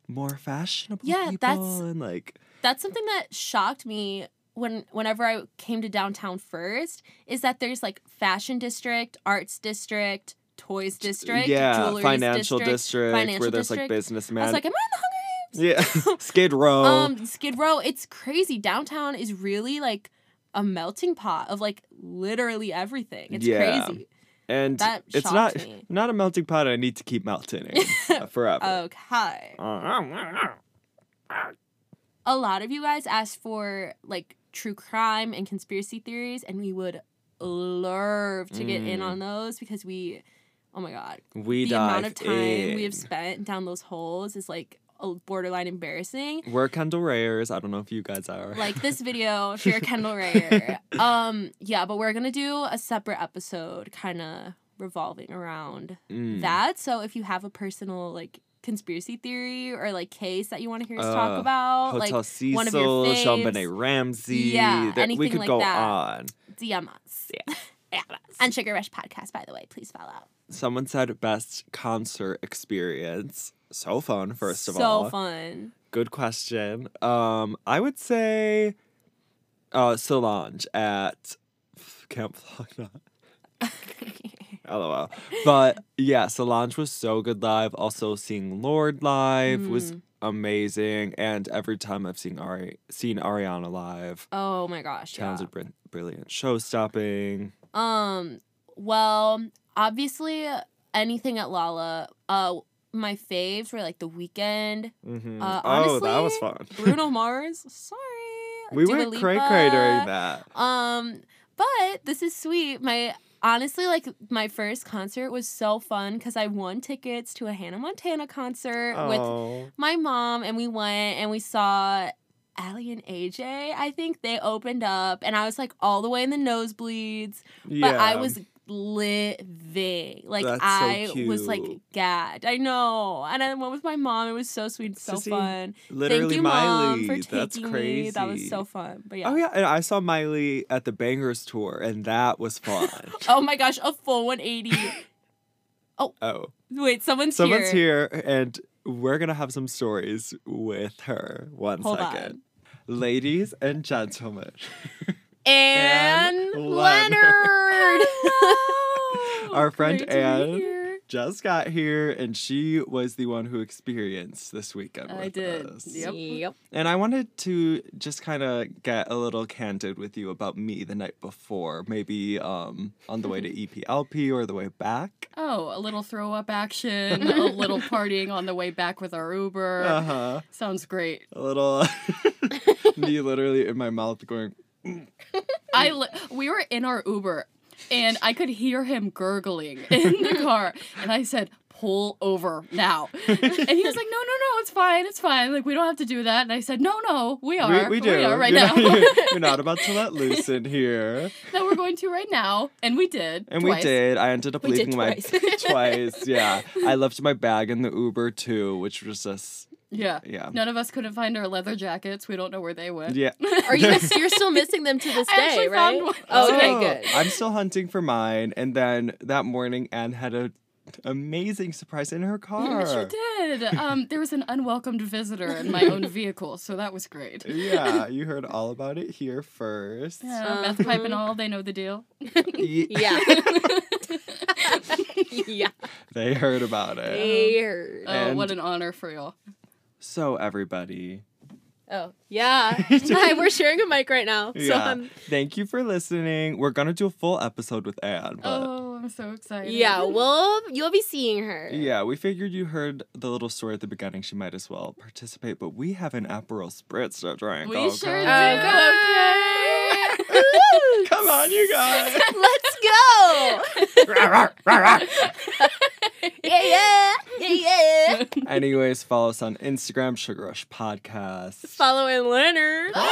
more fashionable Yeah, people that's- and like that's something that shocked me when whenever I came to downtown first is that there's like fashion district, arts district, toys district, yeah, financial district, district, financial where there's like district. businessmen. I was like, am I in the Hunger Yeah, [laughs] Skid Row. Um, Skid Row. It's crazy. Downtown is really like a melting pot of like literally everything. It's Yeah. crazy. and that it's not me. not a melting pot. I need to keep melting it [laughs] forever. Okay. A lot of you guys asked for like true crime and conspiracy theories, and we would love to get in Mm. on those because we, oh my god, we the amount of time we have spent down those holes is like borderline embarrassing. We're Kendall Rayers. I don't know if you guys are. like this [laughs] video, share Kendall Rayer. Um, yeah, but we're gonna do a separate episode, kind of revolving around Mm. that. So if you have a personal like conspiracy theory or like case that you want to hear us Uh, talk about, Hotel like Cecil, one of your faves. Benet Ramsey. Yeah, that we anything could like go that. on. DM us. Yeah. [laughs] And Sugar Rush Podcast, by the way, please follow. Someone said best concert experience. So fun, first of so all. So fun. Good question. Um, I would say uh Solange at Camp Flog LOL. But yeah, Solange was so good live. Also seeing Lorde live was Mm. amazing. And every time I've seen Ari seen Ariana live, oh my gosh. Yeah. br- brilliant, show stopping. Um, well, obviously anything at Lolla. Uh, my faves were like the Weeknd. Mm-hmm. Uh, oh, that was fun. [laughs] Bruno Mars. Sorry. we Dua went cray cray during that. Um, but this is sweet. My honestly, like my first concert was so fun because I won tickets to a Hannah Montana concert with Oh, my mom, and we went and we saw. Aly and AJ, I think they opened up, and I was like all the way in the nosebleeds. yeah. But I was living. Like That's so I was like gagged. I know. And I went with my mom. It was so sweet, so Sissy, fun. literally Thank you, Miley. mom, for taking That's crazy. me. That was so fun. But oh, yeah. Oh yeah, and I saw Miley at the Bangerz tour, and that was fun. [laughs] Oh my gosh, a full 180. [laughs] oh, Oh. Wait, someone's, someone's here. Someone's here, and we're gonna have some stories with her. One second, Hold on. ladies and gentlemen. [laughs] And, And Leonard. Our friend Great Anne. Just got here, and she was the one who experienced this weekend. I with did. us. Yep. Yep. And I wanted to just kind of get a little candid with you about me the night before, maybe um, on the way to [laughs] EPLP or the way back. Oh, a little throw up action, [laughs] a little partying on the way back with our Uber. Uh huh. Sounds great. A little [laughs] me literally in my mouth going. I li- we were in our Uber and I could hear him gurgling [laughs] in the car and I said pull over now. [laughs] And he was like no no no it's fine it's fine like we don't have to do that and I said no no we are We, we do. are right you're now. Not, [laughs] you're not about to let loose in here. no we're going to right now and we did And twice. we did. I ended up We leaving my twice. twice. Yeah. I left my bag in the Uber too, which was just Yeah. yeah. None of us couldn't find our leather jackets. We don't know where they went. Yeah. [laughs] Are you? You're still missing them to this [laughs] I day, actually right? found one. Okay, Oh, good. I'm still hunting for mine. And then that morning, Anne had a amazing surprise in her car. She did. [laughs] Um, there was an unwelcomed visitor in my own vehicle, so that was great. Yeah, you heard all about it here first. Yeah, meth pipe and all, they know the deal. Ye- Yeah. yeah. They heard about it. They heard. Oh, And- what an honor for y'all. So everybody, Oh, yeah. [laughs] Hi, we're sharing a mic right now. So yeah, um, thank you for listening. We're gonna do a full episode with Anne, but Oh, I'm so excited. yeah, well, you'll be seeing her. yeah, we figured you heard the little story at the beginning. She might as well participate, but we have an Aperol Spritz to drink. We okay? sure do. Okay. [laughs] Come on, you guys. [laughs] Let's go. [laughs] yeah, yeah, yeah, yeah. [laughs] Anyways, follow us on Instagram, Sugar Rush Podcast. Following Leonard. [gasps]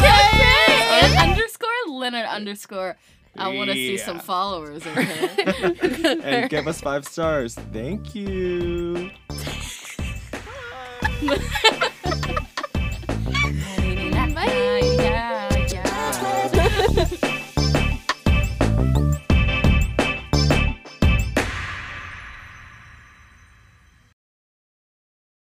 Okay. And underscore Leonard underscore. I want to see Yeah. some followers. Okay. [laughs] and give us five stars. Thank you.